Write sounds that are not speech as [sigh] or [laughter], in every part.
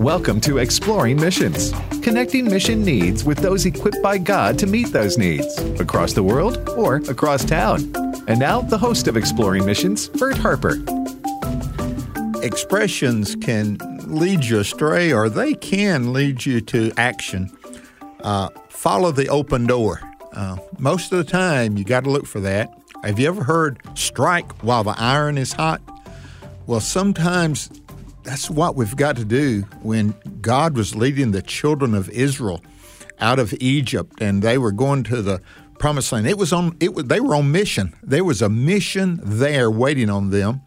Welcome to Exploring Missions, connecting mission needs with those equipped by God to meet those needs across the world or across town. And now, the host of Exploring Missions, Bert Harper. Expressions can lead you astray or they can lead you to action. Uh, follow the open door. Uh, most of the time, you got to look for that. Have you ever heard strike while the iron is hot? Well, sometimes that's what we've got to do when God was leading the children of Israel out of Egypt and they were going to the promised land. It was on it was they were on mission. There was a mission there waiting on them.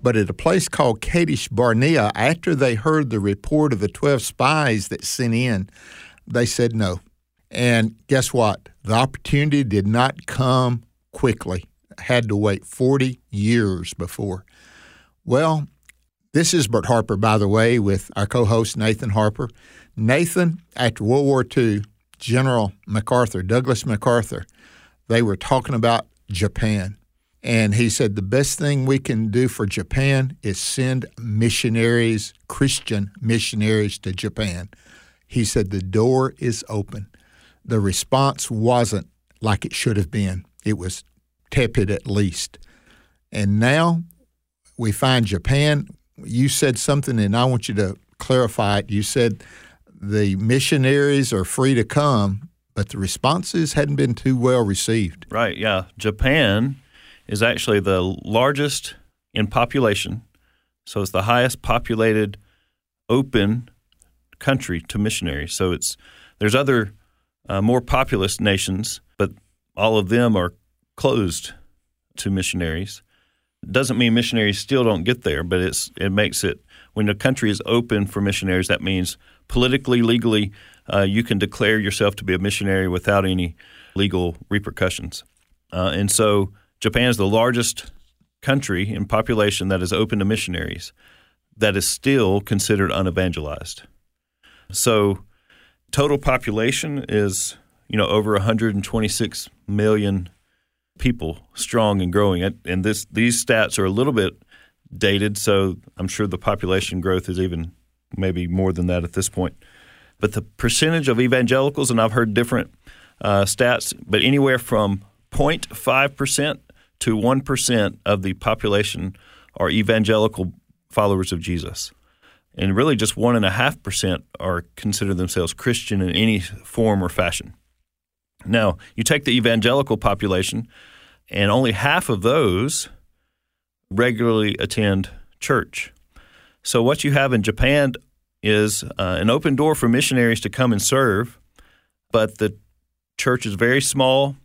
But at a place called Kadesh Barnea, after they heard the report of the 12 spies that sent in, they said no. And guess what? The opportunity did not come quickly. Had to wait 40 years before. Well, this is Bert Harper, by the way, with our co host Nathan Harper. Nathan, after World War II, General MacArthur, Douglas MacArthur, they were talking about Japan. And he said the best thing we can do for Japan is send missionaries, Christian missionaries to Japan. He said the door is open. The response wasn't like it should have been, it was tepid at least. And now we find Japan you said something, and I want you to clarify it. You said the missionaries are free to come, but the responses hadn't been too well received. Right, yeah. Japan is actually the largest in population, so it's the highest populated open country to missionaries. So it's there's other uh, more populous nations, but all of them are closed to missionaries. Doesn't mean missionaries still don't get there, but it's it makes it when the country is open for missionaries. That means politically, legally, uh, you can declare yourself to be a missionary without any legal repercussions. Uh, and so, Japan is the largest country in population that is open to missionaries that is still considered unevangelized. So, total population is you know over 126 million people strong and growing. And this these stats are a little bit dated, so I'm sure the population growth is even maybe more than that at this point. But the percentage of evangelicals, and I've heard different uh, stats, but anywhere from 0.5 percent to 1 percent of the population are evangelical followers of Jesus. And really, just 1.5% are consider themselves Christian in any form or fashion. Now, you take the evangelical population, and only half of those regularly attend church. So, what you have in Japan is uh, an open door for missionaries to come and serve, but the church is very small,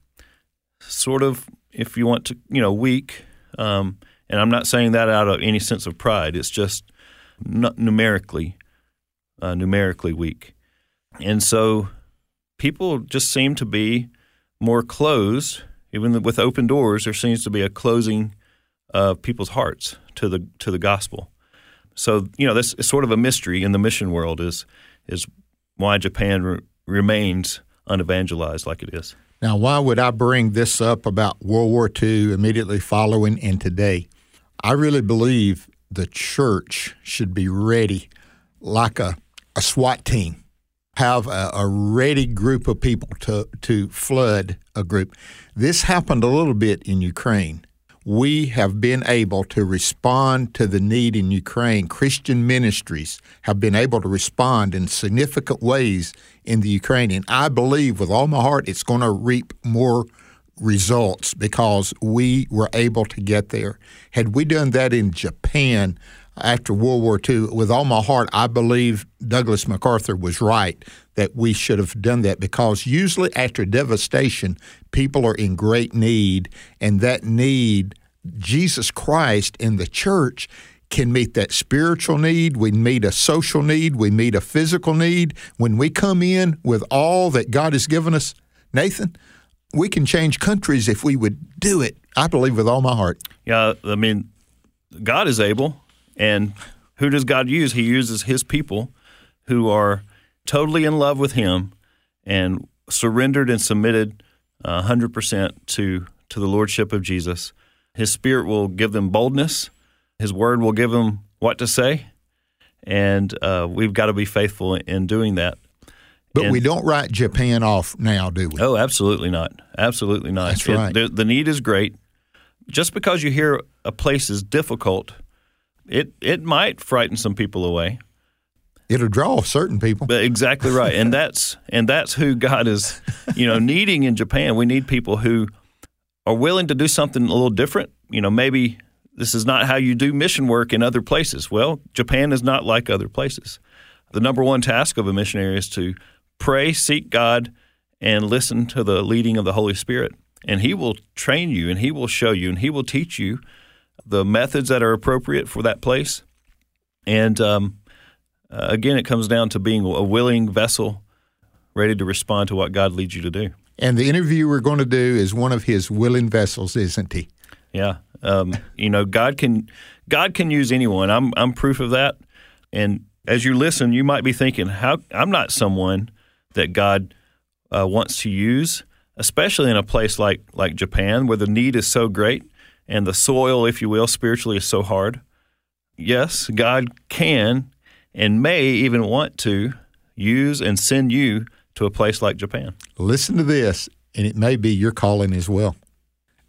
sort of, if you want to, you know, weak. Um, and I'm not saying that out of any sense of pride. It's just numerically, uh, numerically weak. And so people just seem to be more closed even with open doors, there seems to be a closing of people's hearts to the to the gospel. So you know, this is sort of a mystery in the mission world is is why Japan re- remains unevangelized like it is. Now, why would I bring this up about World War II immediately following and today? I really believe the church should be ready like a, a SWAT team have a, a, ready group of people to, to flood a group. This happened a little bit in Ukraine. We have been able to respond to the need in Ukraine. Christian ministries have been able to respond in significant ways in the Ukrainian. I believe with all my heart it's going to reap more results because we were able to get there. Had we done that in Japan, after World War II, with all my heart, I believe Douglas MacArthur was right that we should have done that because usually after devastation, people are in great need, and that need, Jesus Christ in the church can meet that spiritual need. We meet a social need. We meet a physical need. When we come in with all that God has given us, Nathan, we can change countries if we would do it. I believe with all my heart. Yeah, I mean, God is able, and who does God use? He uses His people who are totally in love with Him and surrendered and submitted uh, 100% to to the lordship of Jesus. His Spirit will give them boldness. His Word will give them what to say, and uh, we've got to be faithful in doing that. But And- we don't write Japan off now, do we? Oh, absolutely not. Absolutely not. That's It- right. the, the need is great. Just because you hear a place is difficult, it it might frighten some people away. It'll draw certain people. But exactly right, and [laughs] that's and that's who God is, you know, needing in Japan. We need people who are willing to do something a little different. You know, maybe this is not how you do mission work in other places. Well, Japan is not like other places. The number one task of a missionary is to pray, seek God, and listen to the leading of the Holy Spirit. And He will train you, and He will show you, and He will teach you the methods that are appropriate for that place. And um, uh, again, it comes down to being a willing vessel, ready to respond to what God leads you to do. And the interview we're going to do is one of his willing vessels, isn't he? Yeah, um, you know, God can God can use anyone. I'm I'm proof of that. And as you listen, you might be thinking, "How I'm not someone that God uh, wants to use, especially in a place like like Japan, where the need is so great and the soil, if you will, spiritually is so hard." Yes, God can and may even want to use and send you to a place like Japan. Listen to this, and it may be your calling as well.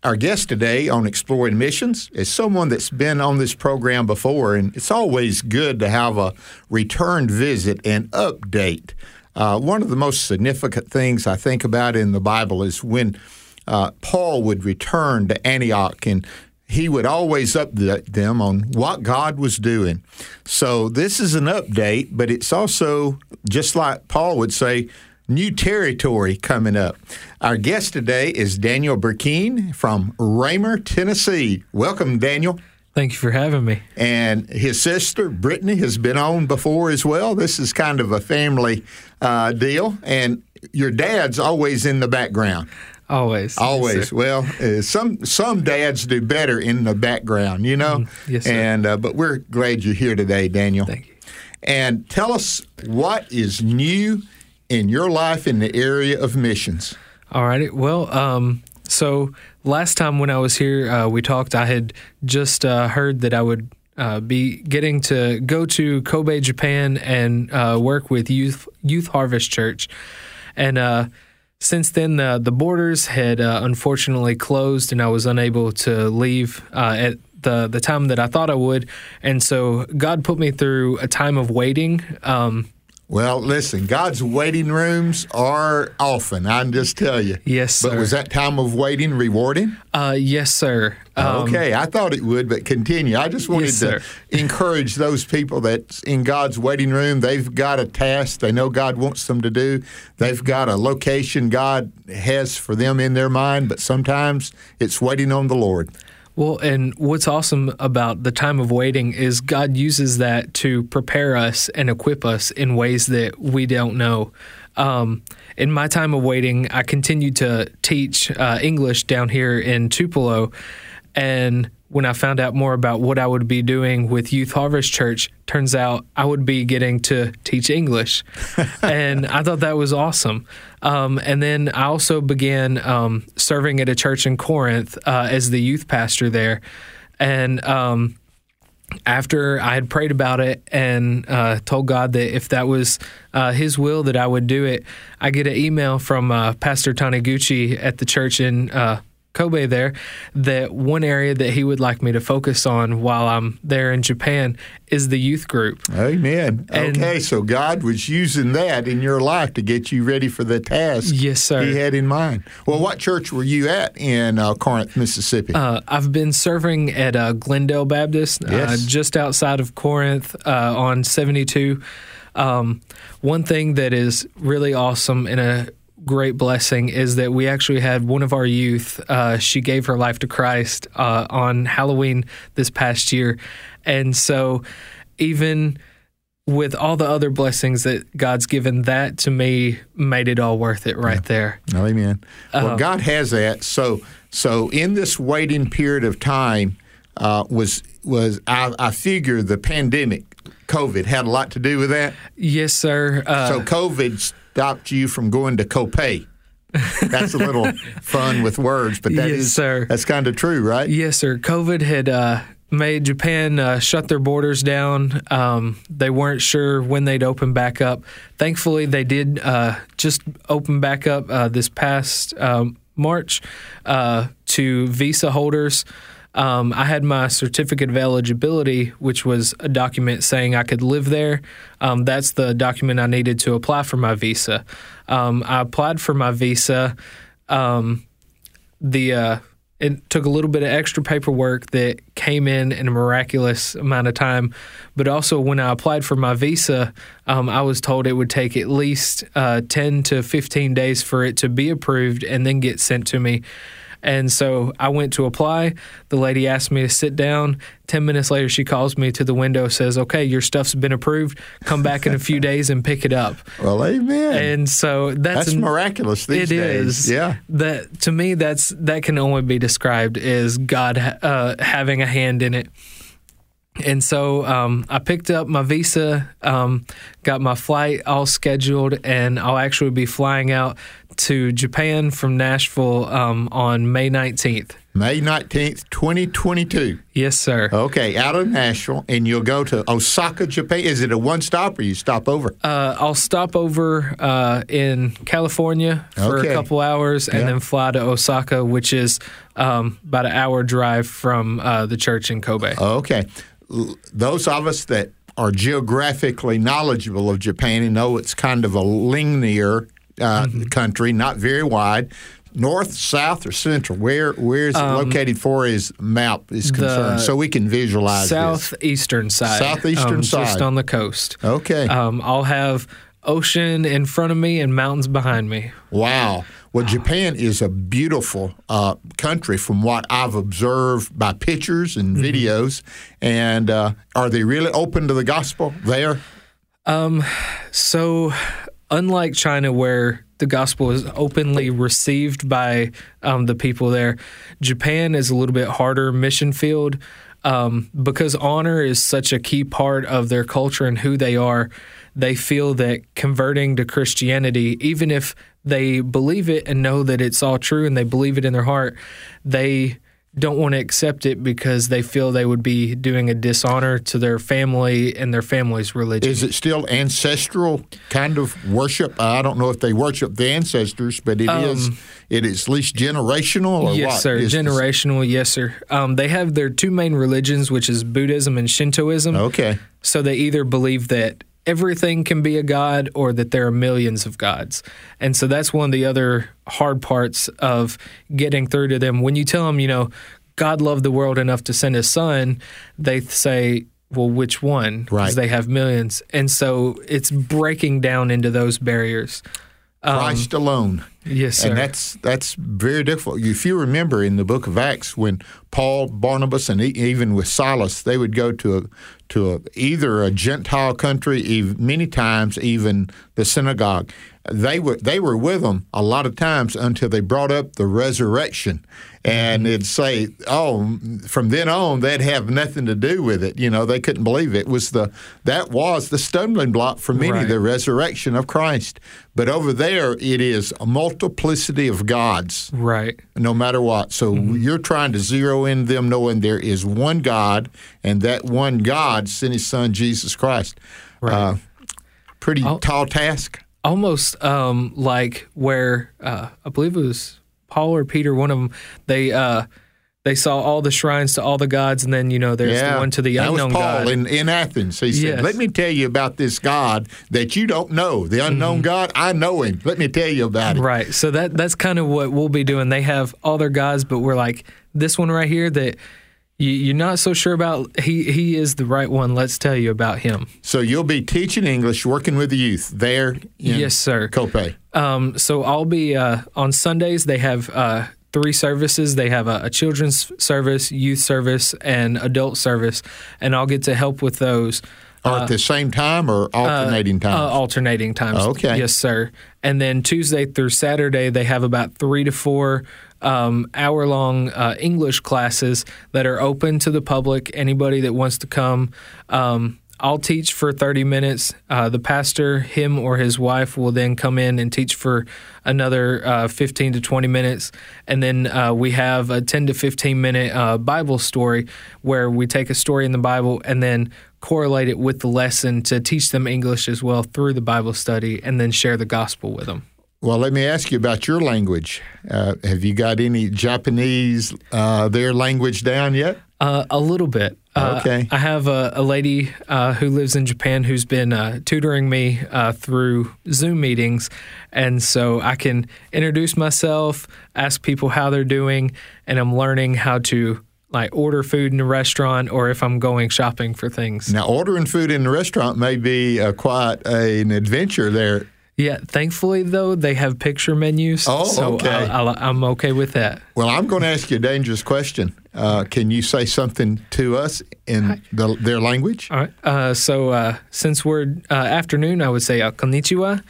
Our guest today on Exploring Missions is someone that's been on this program before, and it's always good to have a return visit and update. Uh, one of the most significant things I think about in the Bible is when uh, Paul would return to Antioch and he would always update them on what God was doing. So this is an update, but it's also, just like Paul would say, new territory coming up. Our guest today is Daniel Burkeen from Ramer, Tennessee. Welcome, Daniel. Thank you for having me. And his sister, Brittany, has been on before as well. This is kind of a family uh, deal. And your dad's always in the background. Always. Always. Yes, well, uh, some some dads do better in the background, you know. Mm-hmm. yes, sir. And uh, but we're glad you're here today, Daniel. Thank you. And tell us what is new in your life in the area of missions. All righty. Well, um, so last time when I was here, uh, we talked. I had just uh, heard that I would uh, be getting to go to Kobe, Japan, and uh, work with Youth Youth Harvest Church, and uh, since then the the borders had uh, unfortunately closed, and I was unable to leave uh, at the the time that I thought I would, and so God put me through a time of waiting. Um, Well, listen, God's waiting rooms are often. I can just tell you. Yes, sir. But was that time of waiting rewarding? uh, yes, sir. Um, okay, I thought it would, but continue. I just wanted Yes, to encourage those people that's in God's waiting room. They've got a task they know God wants them to do. They've got a location God has for them in their mind, but sometimes it's waiting on the Lord. Well, and what's awesome about the time of waiting is God uses that to prepare us and equip us in ways that we don't know. Um, in my time of waiting, I continued to teach uh, English down here in Tupelo. And when I found out more about what I would be doing with Youth Harvest Church, turns out I would be getting to teach English. [laughs] and I thought that was awesome. Um, and then I also began um, serving at a church in Corinth uh, as the youth pastor there. And um, after I had prayed about it and uh, told God that if that was uh, His will, that I would do it, I get an email from uh, Pastor Taniguchi at the church in uh, Kobe there that one area that he would like me to focus on while I'm there in Japan is the youth group. Amen. And- okay, so God was using that in your life to get you ready for the task Yes, sir. He had in mind. Well, what church were you at in uh, Corinth, Mississippi? Uh, I've been serving at uh, Glendale Baptist, uh, Yes. just outside of Corinth uh, on 72. Um, one thing that is really awesome in a great blessing is that we actually had one of our youth, uh, she gave her life to Christ uh, on Halloween this past year. And so even with all the other blessings that God's given, that to me made it all worth it right there. Amen. Well, Uh-huh. God has that. So, so in this waiting period of time, uh, was was I, I figure the pandemic, COVID, had a lot to do with that. Yes, sir. Uh, so COVID stopped you from going to Copay. That's a little [laughs] fun with words, but that Yes, is- sir. that's kind of true, right? Yes, sir. COVID had uh, made Japan uh, shut their borders down. Um, they weren't sure when they'd open back up. Thankfully, they did uh, just open back up uh, this past um, March uh, to visa holders. Um, I had my certificate of eligibility, which was a document saying I could live there. Um, that's the document I needed to apply for my visa. Um, I applied for my visa. Um, the uh, it took a little bit of extra paperwork that came in in a miraculous amount of time, but also when I applied for my visa, um, I was told it would take at least uh, ten to fifteen days for it to be approved and then get sent to me. And so I went to apply. The lady asked me to sit down. 10 minutes later, she calls me to the window, says, Okay, your stuff's been approved. Come back in a few [laughs] days and pick it up. Well, amen. And so that's, That's miraculous these It days. is. Yeah. That to me, that's that can only be described as God uh, having a hand in it. And so um, I picked up my visa, um, got my flight all scheduled, and I'll actually be flying out to Japan from Nashville um, on May 19th. May 19th, 2022. Yes, sir. Okay, out of Nashville, and you'll go to Osaka, Japan. Is it a one stop or you stop over? Uh, I'll stop over uh, in California for Okay. a couple hours and Yeah. then fly to Osaka, which is um, about an hour drive from uh, the church in Kobe. Okay. Those of us that are geographically knowledgeable of Japan and know it's kind of a linear uh, Mm-hmm. country, not very wide. North, south, or central? Where where is it located for his map is concerned, Um, so we can visualize this. Southeastern side. Southeastern um, side. Just on the coast. Okay. Um, I'll have ocean in front of me and mountains behind me. Wow. Well, Japan is a beautiful uh, country from what I've observed by pictures and Mm-hmm. videos. And uh, are they really open to the gospel there? Um, So, unlike China, where the gospel is openly received by um, the people there, Japan is a little bit harder mission field um, because honor is such a key part of their culture and who they are. They feel that converting to Christianity, even if they believe it and know that it's all true and they believe it in their heart, they don't want to accept it because they feel they would be doing a dishonor to their family and their family's religion. Is it still ancestral kind of worship? I don't know if they worship the ancestors, but it is. It is at least generational or Um, yes, what? sir. Is this- Generational, yes, sir. Um, they have their two main religions, which is Buddhism and Shintoism. Okay. So they either believe that everything can be a god or that there are millions of gods. And so that's one of the other hard parts of getting through to them. When you tell them, you know, God loved the world enough to send his son, they say, well, which one? Right. They have millions. And so it's breaking down into those barriers. Christ um, alone. Yes, sir. And that's that's very difficult. If you remember in the book of Acts, when Paul, Barnabas, and even with Silas, they would go to a to a, either a Gentile country, many times even the synagogue. They were they were with them a lot of times until they brought up the resurrection, and it'd say, "Oh, from then on, they'd have nothing to do with it." You know, they couldn't believe it. it was the that was the stumbling block for many, Right. the resurrection of Christ. But over there, it is a multiplicity of gods right. no matter what. So Mm-hmm. you're trying to zero in them knowing there is one God, and that one God sent His Son Jesus Christ. Right. Uh, pretty I'll- tall task. Almost um, like where uh, I believe it was Paul or Peter, one of them. They uh, they saw all the shrines to all the gods, and then you know there's yeah, the one to the that unknown was Paul God. in, in Athens. He said, Yes. "Let me tell you about this God that you don't know, the unknown God. I know Him. Let me tell you about it." Mm-hmm. Right. So that that's kind of what we'll be doing. They have all their gods, but we're like this one right here that you, you're not so sure about. He he is the right one. Let's tell you about him. So you'll be teaching English, working with the youth there. In Yes, sir. Cope. Um, so I'll be uh, on Sundays. They have uh, three services. They have a, a children's service, youth service, and adult service, and I'll get to help with those. Or at the same time or alternating times? Uh, alternating times. Okay. Yes, sir. And then Tuesday through Saturday, they have about three to four um, hour long uh, English classes that are open to the public, anybody that wants to come. Um, I'll teach for 30 minutes. Uh, the pastor, him or his wife, will then come in and teach for another uh, 15 to 20 minutes. And then uh, we have a 10 to 15 minute uh, Bible story where we take a story in the Bible and then correlate it with the lesson to teach them English as well through the Bible study and then share the gospel with them. Well, let me ask you about your language. Uh, have you got any Japanese, uh, their language down yet? Uh, a little bit. Uh, Okay. I have a, a lady uh, who lives in Japan who's been uh, tutoring me uh, through Zoom meetings. And so I can introduce myself, ask people how they're doing, and I'm learning how to like order food in a restaurant or if I'm going shopping for things. Now, ordering food in the restaurant may be uh, quite a, an adventure there. Yeah, thankfully though they have picture menus, Oh, so okay. I, I, I'm okay with that. Well, I'm going to ask you a dangerous question. Uh, can you say something to us in the, their language? All right. Uh, so uh, since we're uh, afternoon, I would say uh, konnichiwa.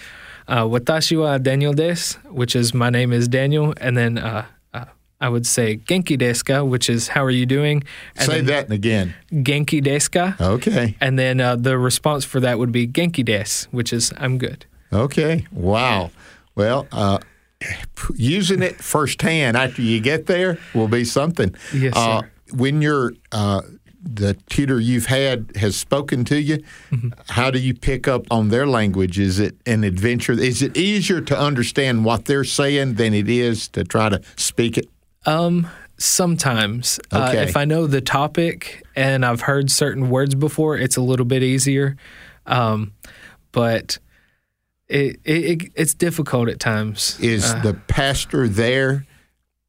Uh, watashi wa Daniel des, which is my name is Daniel, and then uh, uh, I would say genki deska, which is how are you doing? And Say then that again. Genki deska. Okay. And then uh, the response for that would be genki des, which is I'm good. Okay. Wow. Well, uh, using it firsthand after you get there will be something. Yes, Uh, sir. when you're uh, the tutor you've had has spoken to you, Mm-hmm. how do you pick up on their language? Is it an adventure? Is it easier to understand what they're saying than it is to try to speak it? Um, sometimes. Uh, if I know the topic and I've heard certain words before, it's a little bit easier. Um, but it, it, it it's difficult at times. Is Uh, the pastor there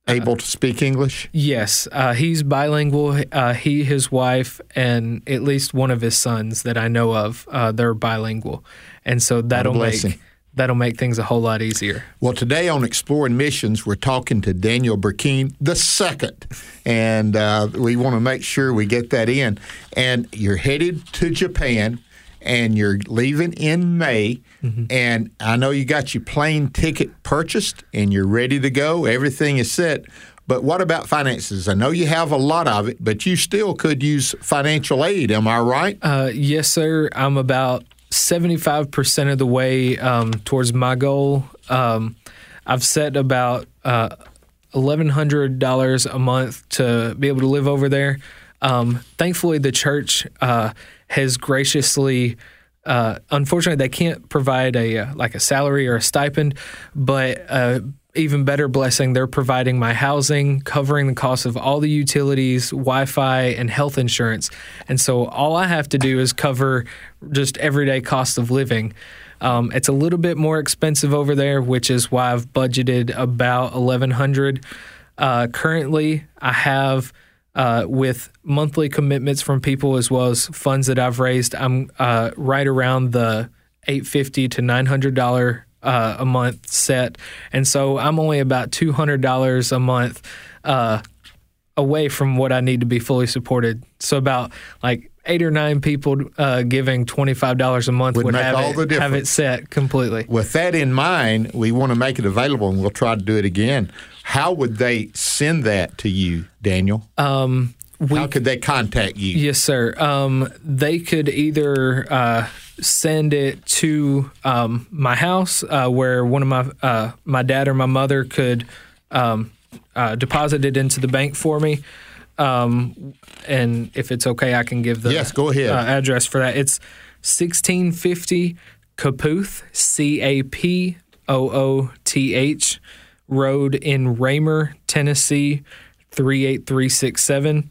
able to speak English? Yes, uh, he's bilingual. Uh, he, his wife, and at least one of his sons that I know of, uh, they're bilingual, and so that'll make that'll make things a whole lot easier. Well, today on Exploring Missions, we're talking to Daniel Burkeen the second, and uh, we want to make sure we get that in. And you're headed to Japan, and you're leaving in May. And I know you got your plane ticket purchased, and you're ready to go. Everything is set. But what about finances? I know you have a lot of it, but you still could use financial aid. Am I right? Uh, yes, sir. I'm about 75% of the way um, towards my goal. Um, I've set about uh, $1,100 a month to be able to live over there. Um, thankfully, the church uh, has graciously. Uh, unfortunately, they can't provide a uh, like a salary or a stipend, but uh, even better blessing, they're providing my housing, covering the cost of all the utilities, Wi-Fi, and health insurance. And so all I have to do is cover just everyday cost of living. Um, it's a little bit more expensive over there, which is why I've budgeted about eleven hundred. Uh, currently, I have uh, with monthly commitments from people as well as funds that I've raised. I'm uh, right around the eight fifty to nine hundred dollar uh, a month set, and so I'm only about two hundred dollars a month uh, away from what I need to be fully supported. So about like eight or nine people uh, giving twenty five dollars a month Would would, make have, all it, the have it set completely. With that in mind, we want to make it available, and we'll try to do it again. How would they send that to you, Daniel? Um, we How could they contact you? Yes, sir. Um, they could either uh, send it to um, my house, uh, where one of my uh, my dad or my mother could um, uh, deposit it into the bank for me. Um, and if it's okay, I can give the Yes, go ahead. Uh, address for that. It's sixteen fifty Capooth C A P O O T H Road in Ramer, Tennessee three eight three six seven.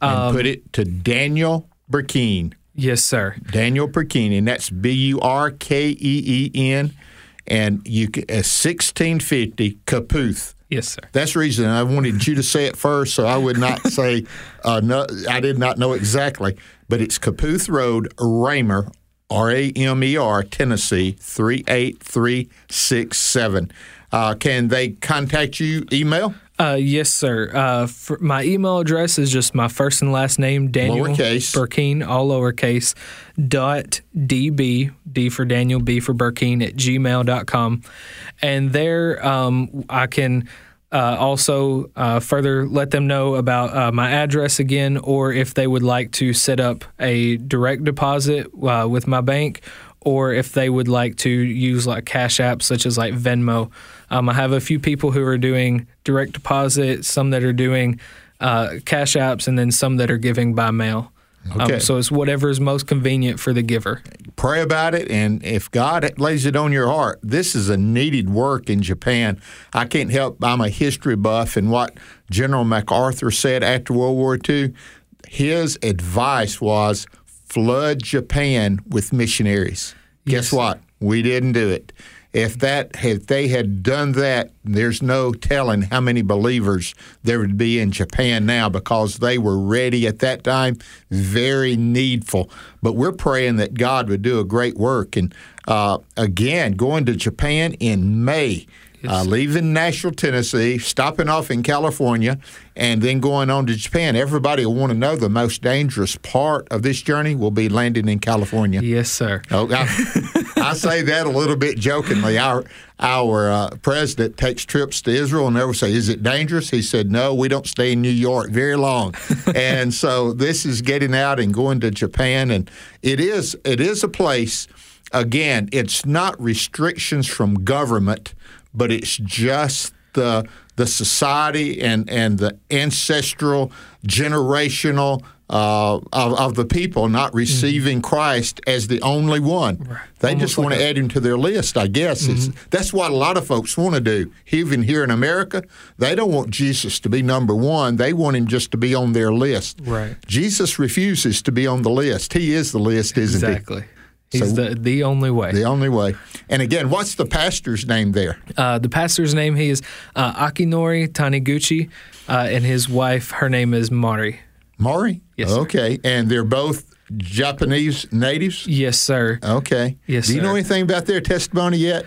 and Um, put it to Daniel Burkeen. Yes, sir. Daniel Burkeen, and that's B U R K E E N, and you can, uh, sixteen fifty Capooth. Yes, sir. That's the reason I wanted you to say it first, so I would not [laughs] say uh, no. I did not know exactly, but it's Capooth Road, Ramer, R A M E R, Tennessee three eight three six seven. Uh, can they contact you? Email? Uh, yes, sir. Uh, my email address is just my first and last name, Daniel Lowercase. Burkeen, all lowercase, dot db, D for Daniel, B for Burkeen, at gmail.com. And there um, I can uh, also uh, further let them know about uh, my address again, or if they would like to set up a direct deposit uh, with my bank, or if they would like to use like cash apps such as like Venmo. Um, I have a few people who are doing direct deposit, some that are doing uh, cash apps, and then some that are giving by mail. Okay. Um, so it's whatever is most convenient for the giver. pray about it and if god lays it on your heart this is a needed work in japan i can't help i'm a history buff and what general macarthur said after world war ii his advice was flood japan with missionaries. Guess what? We didn't do it. If that if they had done that there's no telling how many believers there would be in Japan now because they were ready at that time very needful. But we're praying that God would do a great work. And uh, again going to Japan in May uh, leaving Nashville, Tennessee, stopping off in California, and then going on to Japan. Everybody will want to know the most dangerous part of this journey will be landing in California. Yes, sir. Oh, I, I say that a little bit jokingly. Our our uh, president takes trips to Israel, and they will say, "Is it dangerous?" He said, "No, we don't stay in New York very long." [laughs] and so this is getting out and going to Japan, and it is it is a place. Again, it's not restrictions from government, but it's just the the society and and the ancestral generational uh, of, of the people not receiving Christ as the only one. They just want like to a- add him to their list, I guess. It's, that's what a lot of folks want to do. Even here in America, they don't want Jesus to be number one. They want him just to be on their list. Right. Jesus refuses to be on the list. He is the list, isn't Exactly. He's So- the the only way. The only way. And again, what's the pastor's name there? Uh, the pastor's name he is uh, Akinori Taniguchi, uh, and his wife her name is Mari. Maury? Yes, sir. Okay. And they're both Japanese natives? Yes, sir. Okay. Yes, Do you know anything about their testimony yet?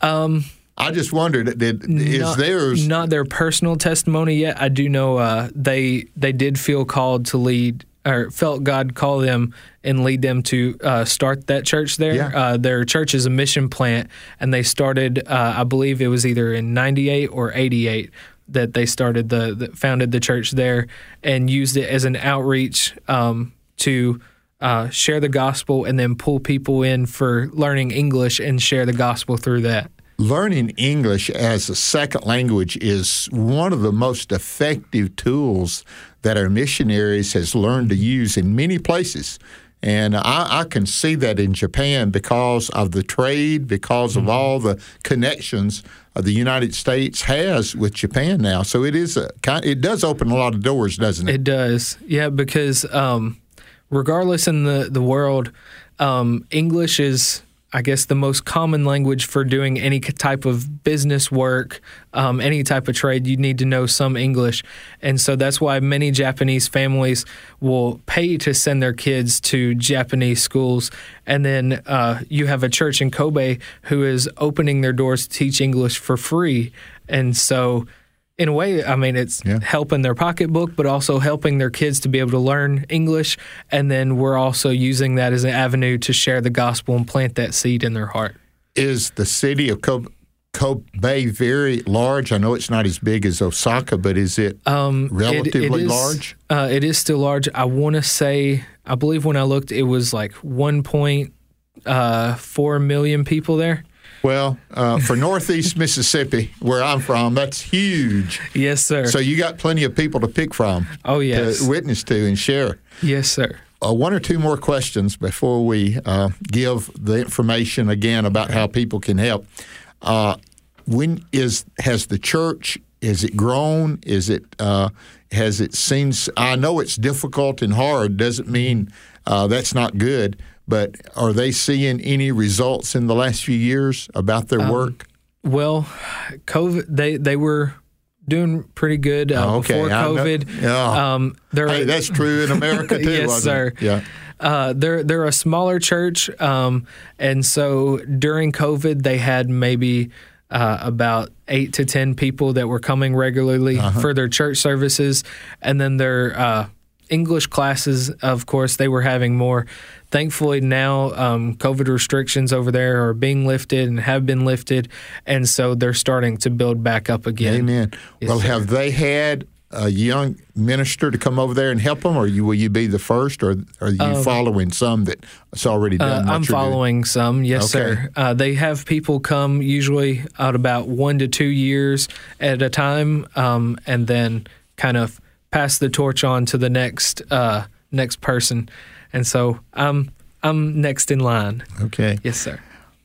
Um, I just wondered, did, is not, theirs? not their personal testimony yet. I do know uh, they they did feel called to lead or felt God call them and lead them to uh, start that church there. Yeah. Uh, their church is a mission plant, and they started. Uh, I believe it was either in '98 or '88 that they started the, the founded the church there and used it as an outreach um, to. Uh, share the gospel and then pull people in for learning English and share the gospel through that. Learning English as a second language is one of the most effective tools that our missionaries has learned to use in many places. And I, I can see that in Japan because of the trade, because of all the connections uh, the United States has with Japan now. So it is a. It does open a lot of doors, doesn't it? It does, yeah, because um, regardless in the the world, um, English is, I guess, the most common language for doing any type of business work, um, any type of trade. You need to know some English, and so that's why many Japanese families will pay to send their kids to Japanese schools, and then uh, you have a church in Kobe who is opening their doors to teach English for free, and so in a way, I mean, it's Yeah. helping their pocketbook, but also helping their kids to be able to learn English. And then we're also using that as an avenue to share the gospel and plant that seed in their heart. is the city of Kobe, Kobe very large? I know it's not as big as Osaka, but is it Um, it- relatively it is- large? Uh, it is still large. I want to say, I believe when I looked, it was like 1.4 million people there. Well, uh, for Northeast Mississippi, where I'm from, that's huge. Yes, sir. So you got plenty of people to pick from. Oh, yes. To witness to and share. yes, sir. Uh, one or two more questions before we uh, give the information again about how people can help. Uh, when is has the church? Is it grown? Is it uh, has it seen? I know it's difficult and hard. Doesn't mean uh, that's not good. But are they seeing any results in the last few years about their Um, work? Well, COVID, they, they were doing pretty good uh, Oh, okay. before COVID. Yeah. Um, Hey, that's true in America [laughs] too, Yes, wasn't sir. it? Yeah. Uh, they're they're a smaller church, um, and so during COVID they had maybe uh, about eight to ten people that were coming regularly Uh-huh. for their church services, and then their uh, English classes. Of course, they were having more. Thankfully, now um, COVID restrictions over there are being lifted and have been lifted, and so they're starting to build back up again. Amen. Yes, well, sir. have they had a young minister to come over there and help them, or you, will you be the first, or are you following some that's already done? Uh, I'm you're doing? following some, yes, Okay. sir. Uh, they have people come usually out about one to two years at a time, um, and then kind of pass the torch on to the next uh, next person. And so I'm I'm next in line. Okay. Yes, sir.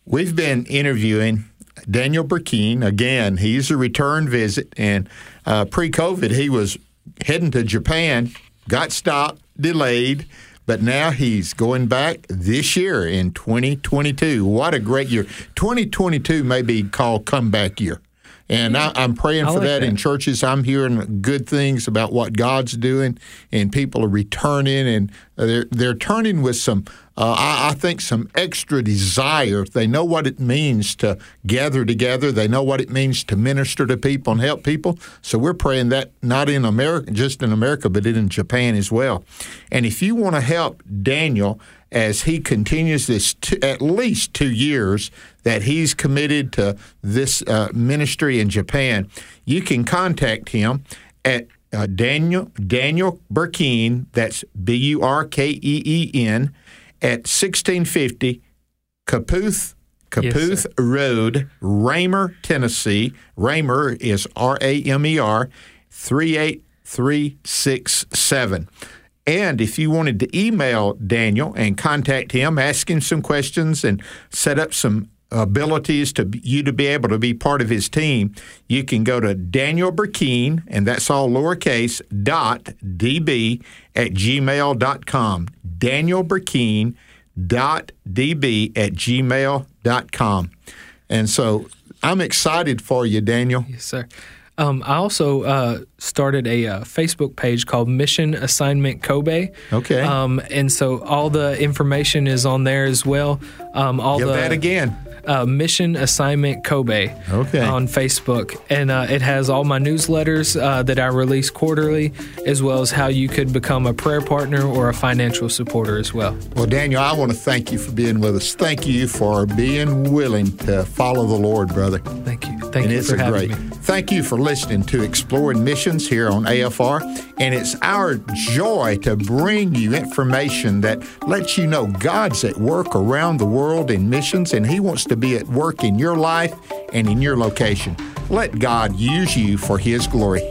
We've been interviewing Daniel Burkeen. Again, he's a return visit, and uh, pre COVID, he was heading to Japan, got stopped, delayed, but now he's going back this year in 2022. What a great year! 2022 may be called comeback year. And I, I'm praying I for like that, in churches. I'm hearing good things about what God's doing, and people are returning, and they're they're turning with some, uh, I, I think, some extra desire. They know what it means to gather together. They know what it means to minister to people and help people. So we're praying that not in America, just in America, but in Japan as well. And if you want to help Daniel as he continues this t- at least two years that he's committed to this uh, ministry in Japan, you can contact him at uh, Daniel Daniel Burkeen. That's B U R K E E N at 1650 Capooth Capooth sir. Road, Ramer, Tennessee. Ramer is R A M E R 38367. And if you wanted to email Daniel and contact him, ask him some questions and set up some abilities to you to be able to be part of his team, you can go to Daniel Burkeen, and that's all lowercase, dot db at gmail.com. Daniel Burkeen dot db at gmail.com. And so I'm excited for you, Daniel. Yes, sir. Um, I also uh, started a uh, Facebook page called Mission Assignment Kobe. Okay. Um, and so all the information is on there as well. Um, all Give the that again. uh, Mission Assignment Kobe Okay. on Facebook. And uh, it has all my newsletters uh, that I release quarterly, as well as how you could become a prayer partner or a financial supporter as well. Well, Daniel, I want to thank you for being with us. Thank you for being willing to follow the Lord, brother. Thank you. Thank and you for having great. me. Thank you for listening to Exploring Missions here on AFR. And it's our joy to bring you information that lets you know God's at work around the world in missions, and He wants to be at work in your life and in your location. Let God use you for His glory.